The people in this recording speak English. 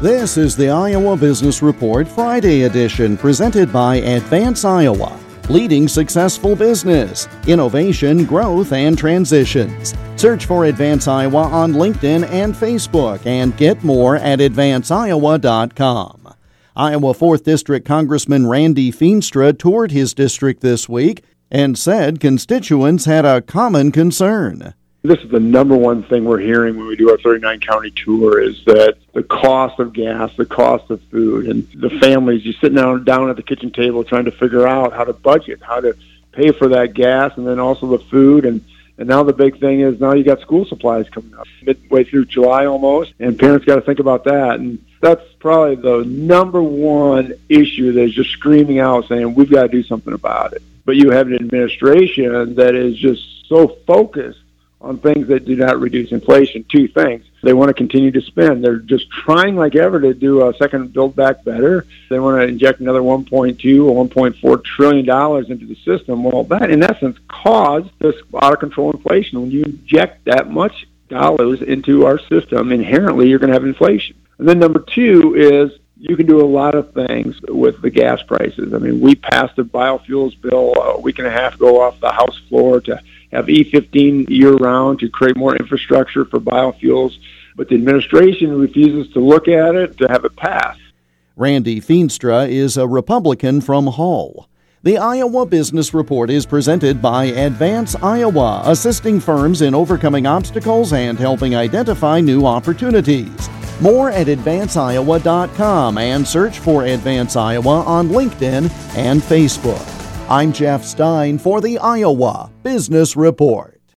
This is the Iowa Business Report Friday edition presented by Advance Iowa. Leading successful business, innovation, growth, and transitions. Search for Advance Iowa on LinkedIn and Facebook and get more at advanceiowa.com. Iowa 4th District Congressman Randy Feenstra toured his district this week and said constituents had a common concern. This is the number one thing we're hearing when we do our 39 county tour is that the cost of gas, the cost of food, and the families, you sit down, down at the kitchen table trying to figure out how to budget, how to pay for that gas, and then also the food. And, and now the big thing is now you got school supplies coming up midway through July almost, and parents got to think about that. And that's probably the number one issue that is just screaming out saying we've got to do something about it. But you have an administration that is just so focused on things that do not reduce inflation. Two things. They want to continue to spend. They're just trying like ever to do a second build back better. They want to inject another 1.2 or 1.4 trillion dollars into the system. Well, that in essence caused this out of control inflation. When you inject that much dollars into our system, inherently you're going to have inflation. And then number two is you can do a lot of things with the gas prices. I mean, we passed a biofuels bill a week and a half ago off the House floor to have E15 year round to create more infrastructure for biofuels, but the administration refuses to look at it to have it passed. Randy Feenstra is a Republican from Hull. The Iowa Business Report is presented by Advance Iowa, assisting firms in overcoming obstacles and helping identify new opportunities. More at advanceiowa.com and search for Advance Iowa on LinkedIn and Facebook. I'm Jeff Stein for the Iowa Business Report.